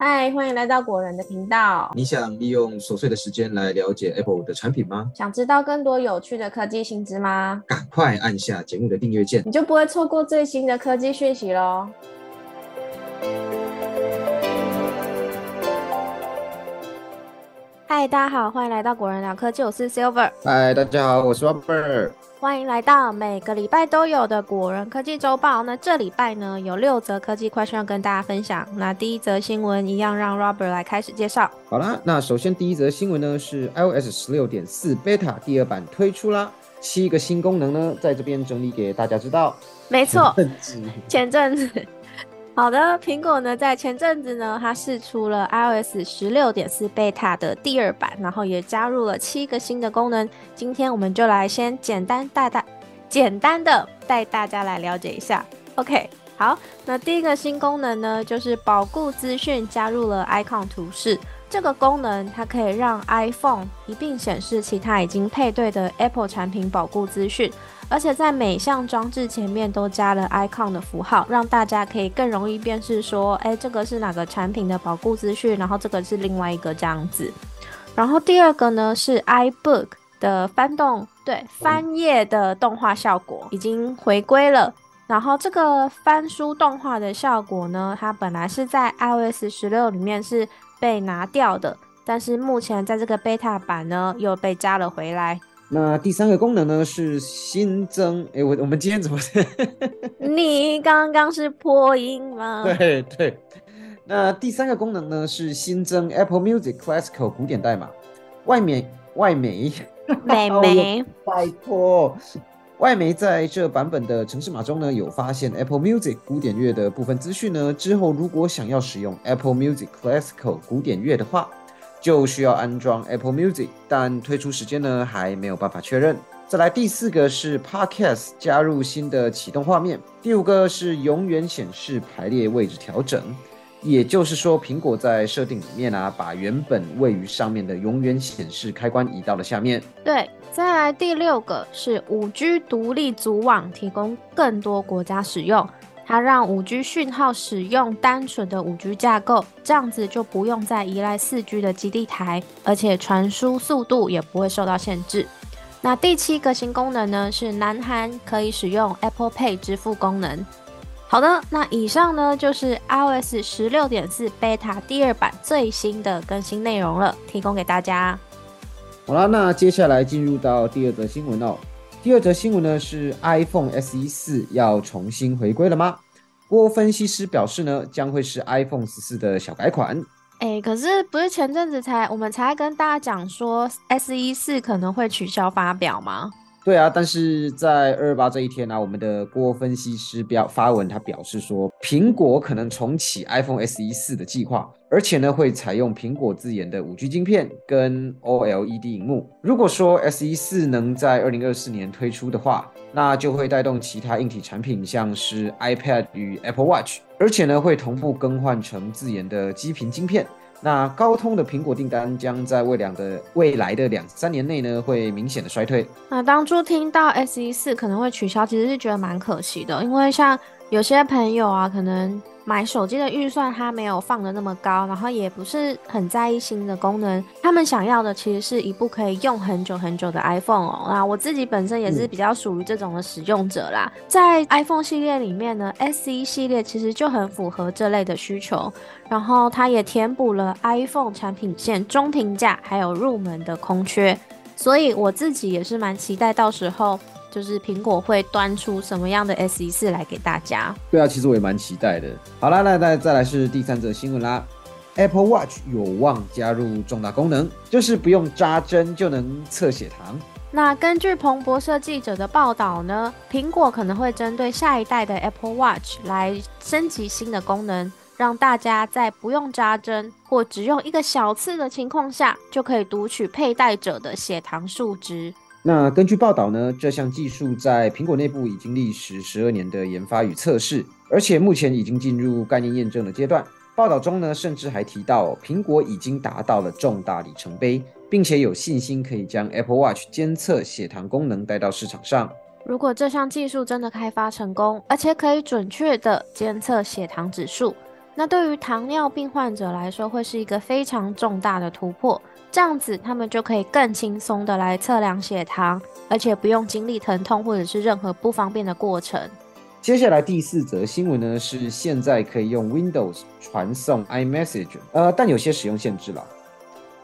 嗨，欢迎来到果仁的频道。你想利用琐碎的时间来了解 Apple 的产品吗？想知道更多有趣的科技新知吗？赶快按下节目的订阅键，你就不会错过最新的科技讯息喽。嗨，大家好，欢迎来到果仁聊科技，我是 Silver。嗨，大家好，我是 Robert。欢迎来到每个礼拜都有的果仁科技周报。那这礼拜呢，有六则科技快讯要跟大家分享。那第一则新闻一样让 Robert 来开始介绍。好啦，那首先第一则新闻呢是 iOS 十六点四 Beta 第二版推出啦，七个新功能呢，在这边整理给大家知道。没错，前阵子。好的，苹果呢，在前阵子呢，它试出了 iOS 十六点四 beta 的第二版，然后也加入了七个新的功能。今天我们就来先简单带大，简单的带大家来了解一下。OK，好，那第一个新功能呢，就是保固资讯加入了 icon 图示。这个功能它可以让 iPhone 一并显示其他已经配对的 Apple 产品保固资讯，而且在每项装置前面都加了 icon 的符号，让大家可以更容易辨识说，哎，这个是哪个产品的保护资讯，然后这个是另外一个这样子。然后第二个呢是 iBook 的翻动，对，翻页的动画效果已经回归了。然后这个翻书动画的效果呢，它本来是在 iOS 十六里面是。被拿掉的，但是目前在这个 beta 版呢又被加了回来。那第三个功能呢是新增，哎，我我们今天怎么？你刚刚是破音吗？对对。那第三个功能呢是新增 Apple Music Classical 古典代码，外面外媒美媒，拜托。外媒在这版本的城市码中呢，有发现 Apple Music 古典乐的部分资讯呢。之后如果想要使用 Apple Music Classical 古典乐的话，就需要安装 Apple Music，但推出时间呢还没有办法确认。再来第四个是 Podcast 加入新的启动画面，第五个是永远显示排列位置调整。也就是说，苹果在设定里面啊，把原本位于上面的永远显示开关移到了下面。对，再来第六个是五 G 独立组网，提供更多国家使用。它让五 G 讯号使用单纯的五 G 架构，这样子就不用再依赖四 G 的基地台，而且传输速度也不会受到限制。那第七个新功能呢，是南韩可以使用 Apple Pay 支付功能。好的，那以上呢就是 iOS 十六点四 beta 第二版最新的更新内容了，提供给大家。好了，那接下来进入到第二则新闻哦。第二则新闻呢是 iPhone SE 四要重新回归了吗？郭分析师表示呢，将会是 iPhone 十四的小改款。哎，可是不是前阵子才我们才跟大家讲说 SE 四可能会取消发表吗？对啊，但是在二二八这一天呢，我们的郭分析师表发文，他表示说，苹果可能重启 iPhone SE 四的计划，而且呢会采用苹果自研的五 G 晶片跟 OLED 荧幕。如果说 SE 四能在二零二四年推出的话，那就会带动其他硬体产品，像是 iPad 与 Apple Watch，而且呢会同步更换成自研的基频晶片。那高通的苹果订单将在未来的未来的两三年内呢，会明显的衰退。那当初听到 S E 四可能会取消，其实是觉得蛮可惜的，因为像有些朋友啊，可能。买手机的预算他没有放的那么高，然后也不是很在意新的功能。他们想要的其实是一部可以用很久很久的 iPhone 哦。那我自己本身也是比较属于这种的使用者啦。在 iPhone 系列里面呢，SE 系列其实就很符合这类的需求，然后它也填补了 iPhone 产品线中平价还有入门的空缺。所以我自己也是蛮期待到时候。就是苹果会端出什么样的 S E 四来给大家？对啊，其实我也蛮期待的。好啦，那再再来是第三则新闻啦。Apple Watch 有望加入重大功能，就是不用扎针就能测血糖。那根据彭博社记者的报道呢，苹果可能会针对下一代的 Apple Watch 来升级新的功能，让大家在不用扎针或只用一个小刺的情况下，就可以读取佩戴者的血糖数值。那根据报道呢，这项技术在苹果内部已经历时十二年的研发与测试，而且目前已经进入概念验证的阶段。报道中呢，甚至还提到苹果已经达到了重大里程碑，并且有信心可以将 Apple Watch 监测血糖功能带到市场上。如果这项技术真的开发成功，而且可以准确的监测血糖指数，那对于糖尿病患者来说，会是一个非常重大的突破。这样子，他们就可以更轻松的来测量血糖，而且不用经历疼痛或者是任何不方便的过程。接下来第四则新闻呢，是现在可以用 Windows 传送 iMessage，呃，但有些使用限制了。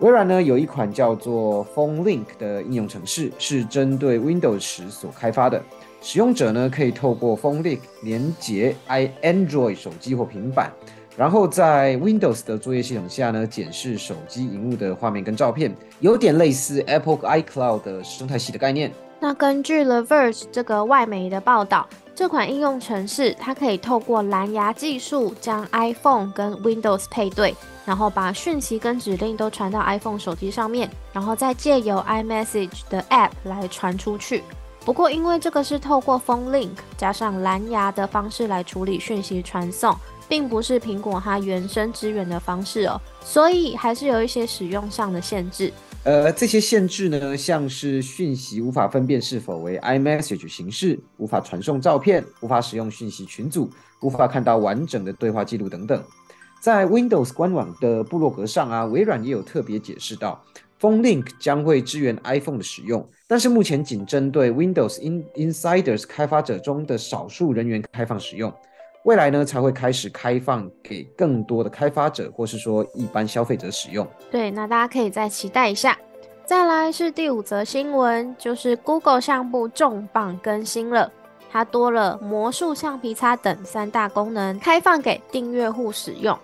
微软呢有一款叫做 Phone Link 的应用程式，是针对 Windows 十所开发的。使用者呢可以透过 Phone Link 连接 i Android 手机或平板，然后在 Windows 的作业系统下呢检视手机荧幕的画面跟照片，有点类似 Apple iCloud 的生态系的概念。那根据 The Verge 这个外媒的报道。这款应用程式，它可以透过蓝牙技术将 iPhone 跟 Windows 配对，然后把讯息跟指令都传到 iPhone 手机上面，然后再借由 iMessage 的 App 来传出去。不过，因为这个是透过 Phone Link 加上蓝牙的方式来处理讯息传送，并不是苹果它原生支援的方式哦，所以还是有一些使用上的限制。呃，这些限制呢，像是讯息无法分辨是否为 iMessage 形式，无法传送照片，无法使用讯息群组，无法看到完整的对话记录等等。在 Windows 官网的部落格上啊，微软也有特别解释到，Phone Link 将会支援 iPhone 的使用，但是目前仅针对 Windows In Insiders 开发者中的少数人员开放使用，未来呢才会开始开放给更多的开发者或是说一般消费者使用。对，那大家可以再期待一下。再来是第五则新闻，就是 Google 项目重磅更新了，它多了魔术橡皮擦等三大功能，开放给订阅户使用。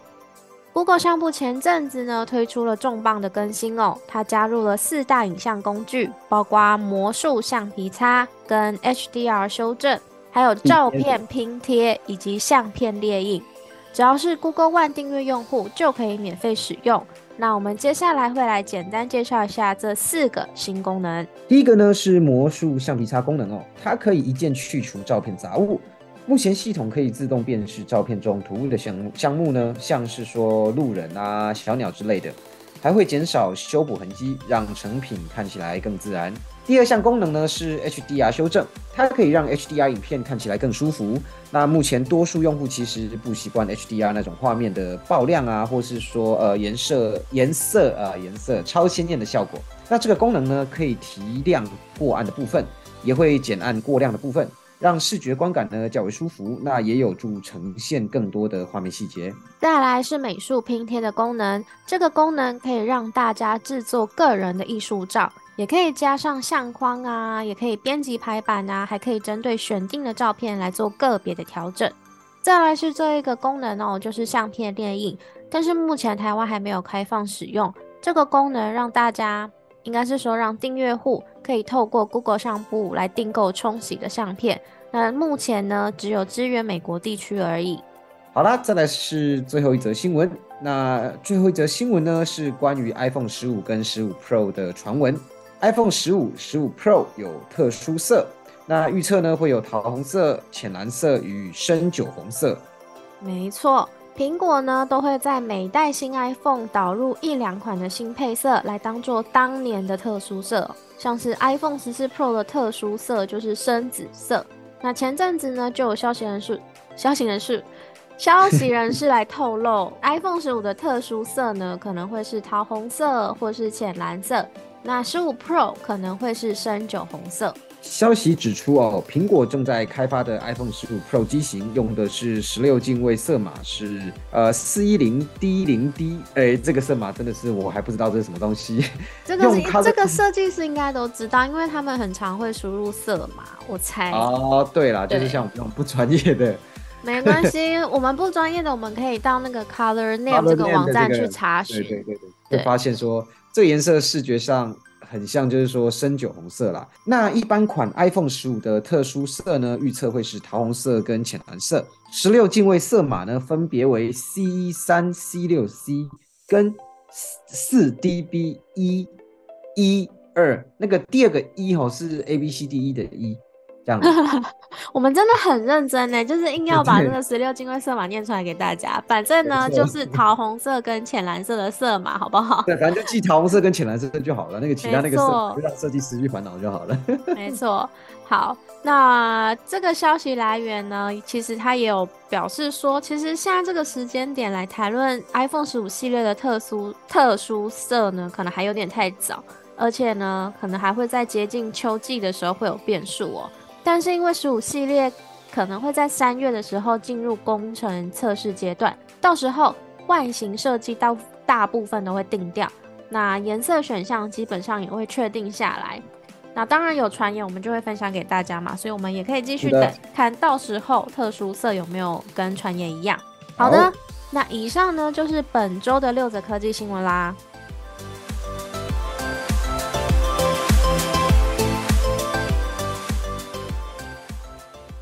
Google 项目前阵子呢推出了重磅的更新哦，它加入了四大影像工具，包括魔术橡皮擦、跟 HDR 修正，还有照片拼贴以及相片列印。只要是 Google One 订阅用户就可以免费使用。那我们接下来会来简单介绍一下这四个新功能。第一个呢是魔术橡皮擦功能哦，它可以一键去除照片杂物。目前系统可以自动辨识照片中突兀的项目，项目呢像是说路人啊、小鸟之类的，还会减少修补痕迹，让成品看起来更自然。第二项功能呢是 HDR 修正，它可以让 HDR 影片看起来更舒服。那目前多数用户其实不习惯 HDR 那种画面的爆亮啊，或是说呃颜色颜色啊颜色超鲜艳的效果。那这个功能呢可以提亮过暗的部分，也会减暗过亮的部分，让视觉观感呢较为舒服。那也有助呈现更多的画面细节。再来是美术拼贴的功能，这个功能可以让大家制作个人的艺术照。也可以加上相框啊，也可以编辑排版啊，还可以针对选定的照片来做个别的调整。再来是这一个功能哦，就是相片列印，但是目前台湾还没有开放使用这个功能，让大家应该是说让订阅户可以透过 Google 相簿来订购冲洗的相片。那目前呢，只有支援美国地区而已。好啦，再来是最后一则新闻。那最后一则新闻呢，是关于 iPhone 十五跟十五 Pro 的传闻。iPhone 十五、十五 Pro 有特殊色，那预测呢会有桃红色、浅蓝色与深酒红色。没错，苹果呢都会在每代新 iPhone 导入一两款的新配色，来当做当年的特殊色。像是 iPhone 十四 Pro 的特殊色就是深紫色。那前阵子呢就有消息人士、消息人士、消息人士来透露，iPhone 十五的特殊色呢可能会是桃红色或是浅蓝色。那十五 Pro 可能会是深酒红色。消息指出哦，苹果正在开发的 iPhone 十五 Pro 机型用的是十六进位色码，是呃四一零 D 零 D。哎，这个色码真的是我还不知道这是什么东西。这个这个设计师应该都知道，因为他们很常会输入色码，我猜。哦，对了，就是像我们这种不专业的。没关系，我们不专业的，我们可以到那个 Color Name 这个网站去查询。对对对对，会发现说。这个颜色视觉上很像，就是说深酒红色啦。那一般款 iPhone 十五的特殊色呢，预测会是桃红色跟浅蓝色。十六进位色码呢，分别为 C 一三、C 六 C 跟四 DB 一一二。那个第二个一吼是 A B C D E 的一。这样子。我们真的很认真呢，就是硬要把这个十六进位色码念出来给大家。反正呢，就是桃红色跟浅蓝色的色码，好不好？对，反正就记桃红色跟浅蓝色就好了。那个其他那个色，就让设计师去烦恼就好了。没错。好，那这个消息来源呢，其实他也有表示说，其实现在这个时间点来谈论 iPhone 十五系列的特殊特殊色呢，可能还有点太早，而且呢，可能还会在接近秋季的时候会有变数哦。但是因为十五系列可能会在三月的时候进入工程测试阶段，到时候外形设计到大部分都会定掉，那颜色选项基本上也会确定下来。那当然有传言，我们就会分享给大家嘛，所以我们也可以继续等，看到时候特殊色有没有跟传言一样。好的，那以上呢就是本周的六则科技新闻啦。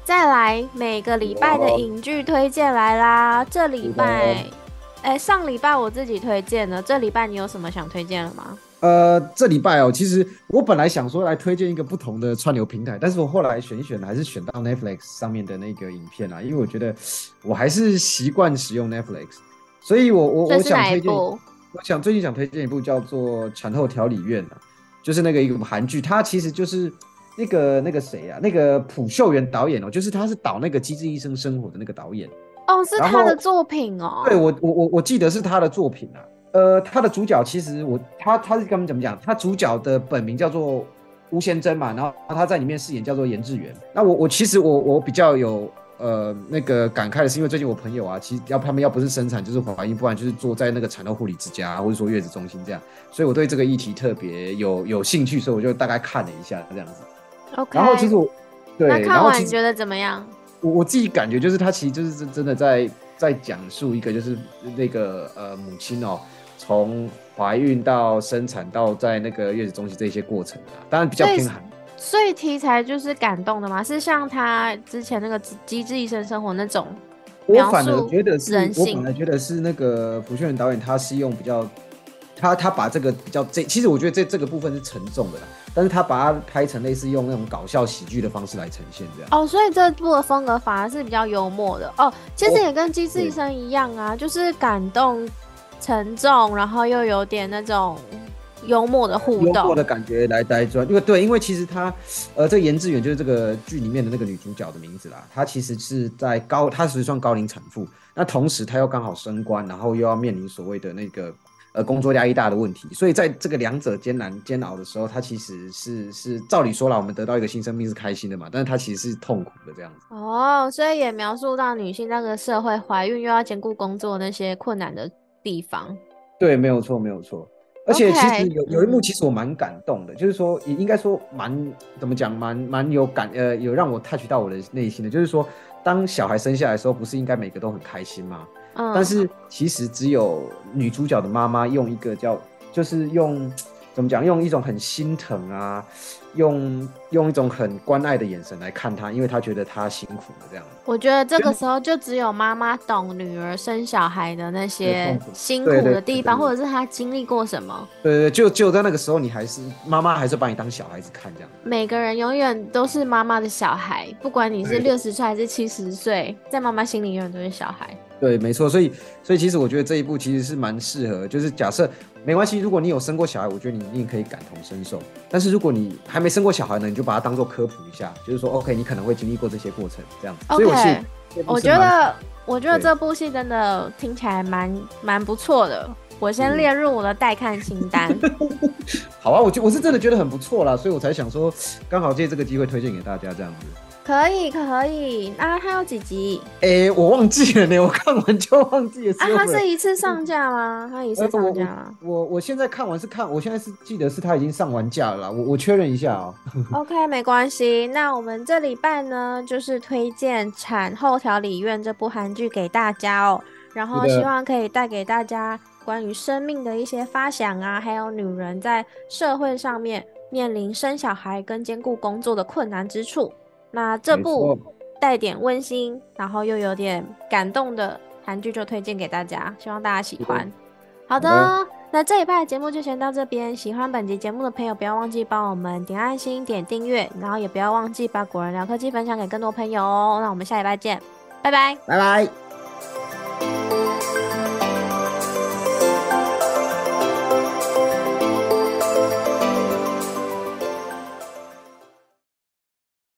再来每个礼拜的影剧推荐来啦！这礼拜，哎，上礼拜我自己推荐的，这礼拜你有什么想推荐的吗？呃，这礼拜哦，其实我本来想说来推荐一个不同的串流平台，但是我后来选一选，还是选到 Netflix 上面的那个影片啊，因为我觉得我还是习惯使用 Netflix，所以我我我想推荐，我想最近想推荐一部叫做《产后调理院》啊，就是那个一个韩剧，它其实就是。那个那个谁啊？那个朴秀元导演哦，就是他是导那个《机智医生生活》的那个导演哦，是他的作品哦。对我我我我记得是他的作品啊。呃，他的主角其实我他他是跟我们怎么讲？他主角的本名叫做吴贤珍嘛，然后他在里面饰演叫做严志远。那我我其实我我比较有呃那个感慨的是，因为最近我朋友啊，其实要他们要不是生产就是怀孕，不然就是坐在那个产后护理之家或者说月子中心这样，所以我对这个议题特别有有兴趣，所以我就大概看了一下这样子。OK，然后其实我对，那看完你觉得怎么样？我我自己感觉就是他其实就是真真的在在讲述一个就是那个呃母亲哦，从怀孕到生产到在那个月子中心这些过程啊，当然比较偏寒。所以题材就是感动的吗？是像他之前那个《机智医生生活》那种？我反而觉得是，我反而觉得是那个朴炫导演他是用比较。他他把这个比较这，其实我觉得这这个部分是沉重的啦，但是他把它拍成类似用那种搞笑喜剧的方式来呈现这样。哦，所以这部的风格反而是比较幽默的哦。其实也跟《机智医生》一样啊，就是感动、沉重，然后又有点那种幽默的互动。幽默的感觉来带砖，因为对，因为其实他呃，这个严志远就是这个剧里面的那个女主角的名字啦。她其实是在高，她实际算高龄产妇，那同时她又刚好升官，然后又要面临所谓的那个。呃，工作压力大的问题，所以在这个两者艰难煎熬的时候，他其实是是照理说了，我们得到一个新生命是开心的嘛，但是他其实是痛苦的这样子。哦，所以也描述到女性那个社会怀孕又要兼顾工作那些困难的地方。对，没有错，没有错。而且其实有有一幕，其实我蛮感动的，就是说，也应该说蛮怎么讲，蛮蛮有感，呃，有让我 touch 到我的内心的，就是说，当小孩生下来的时候，不是应该每个都很开心吗？但是其实只有女主角的妈妈用一个叫，就是用怎么讲，用一种很心疼啊，用用一种很关爱的眼神来看她，因为她觉得她辛苦了这样。我觉得这个时候就只有妈妈懂女儿生小孩的那些辛苦的地方，或者是她经历过什么。对对，就就在那个时候，你还是妈妈，还是把你当小孩子看这样。每个人永远都是妈妈的小孩，不管你是六十岁还是七十岁，在妈妈心里永远都是小孩。对，没错，所以，所以其实我觉得这一部其实是蛮适合，就是假设没关系，如果你有生过小孩，我觉得你一定可以感同身受。但是如果你还没生过小孩呢，你就把它当做科普一下，就是说，OK，你可能会经历过这些过程，这样子。OK，我觉得，我觉得这部戏真的听起来蛮蛮不错的，我先列入我的待看清单。好啊，我觉我是真的觉得很不错啦，所以我才想说，刚好借这个机会推荐给大家这样子。可以可以那，它有几集？哎，我忘记了呢，我看完就忘记了。啊，它是一次上架吗？它一次上架吗？我我现在看完是看，我现在是记得是它已经上完架了，我我确认一下哦。OK，没关系。那我们这礼拜呢，就是推荐《产后调理院》这部韩剧给大家哦，然后希望可以带给大家关于生命的一些发想啊，还有女人在社会上面面临生小孩跟兼顾工作的困难之处。那这部带点温馨，然后又有点感动的韩剧就推荐给大家，希望大家喜欢。好的，那这一拜的节目就先到这边。喜欢本集节目的朋友，不要忘记帮我们点爱心、点订阅，然后也不要忘记把果仁聊科技分享给更多朋友哦。那我们下礼拜见，拜拜，拜拜。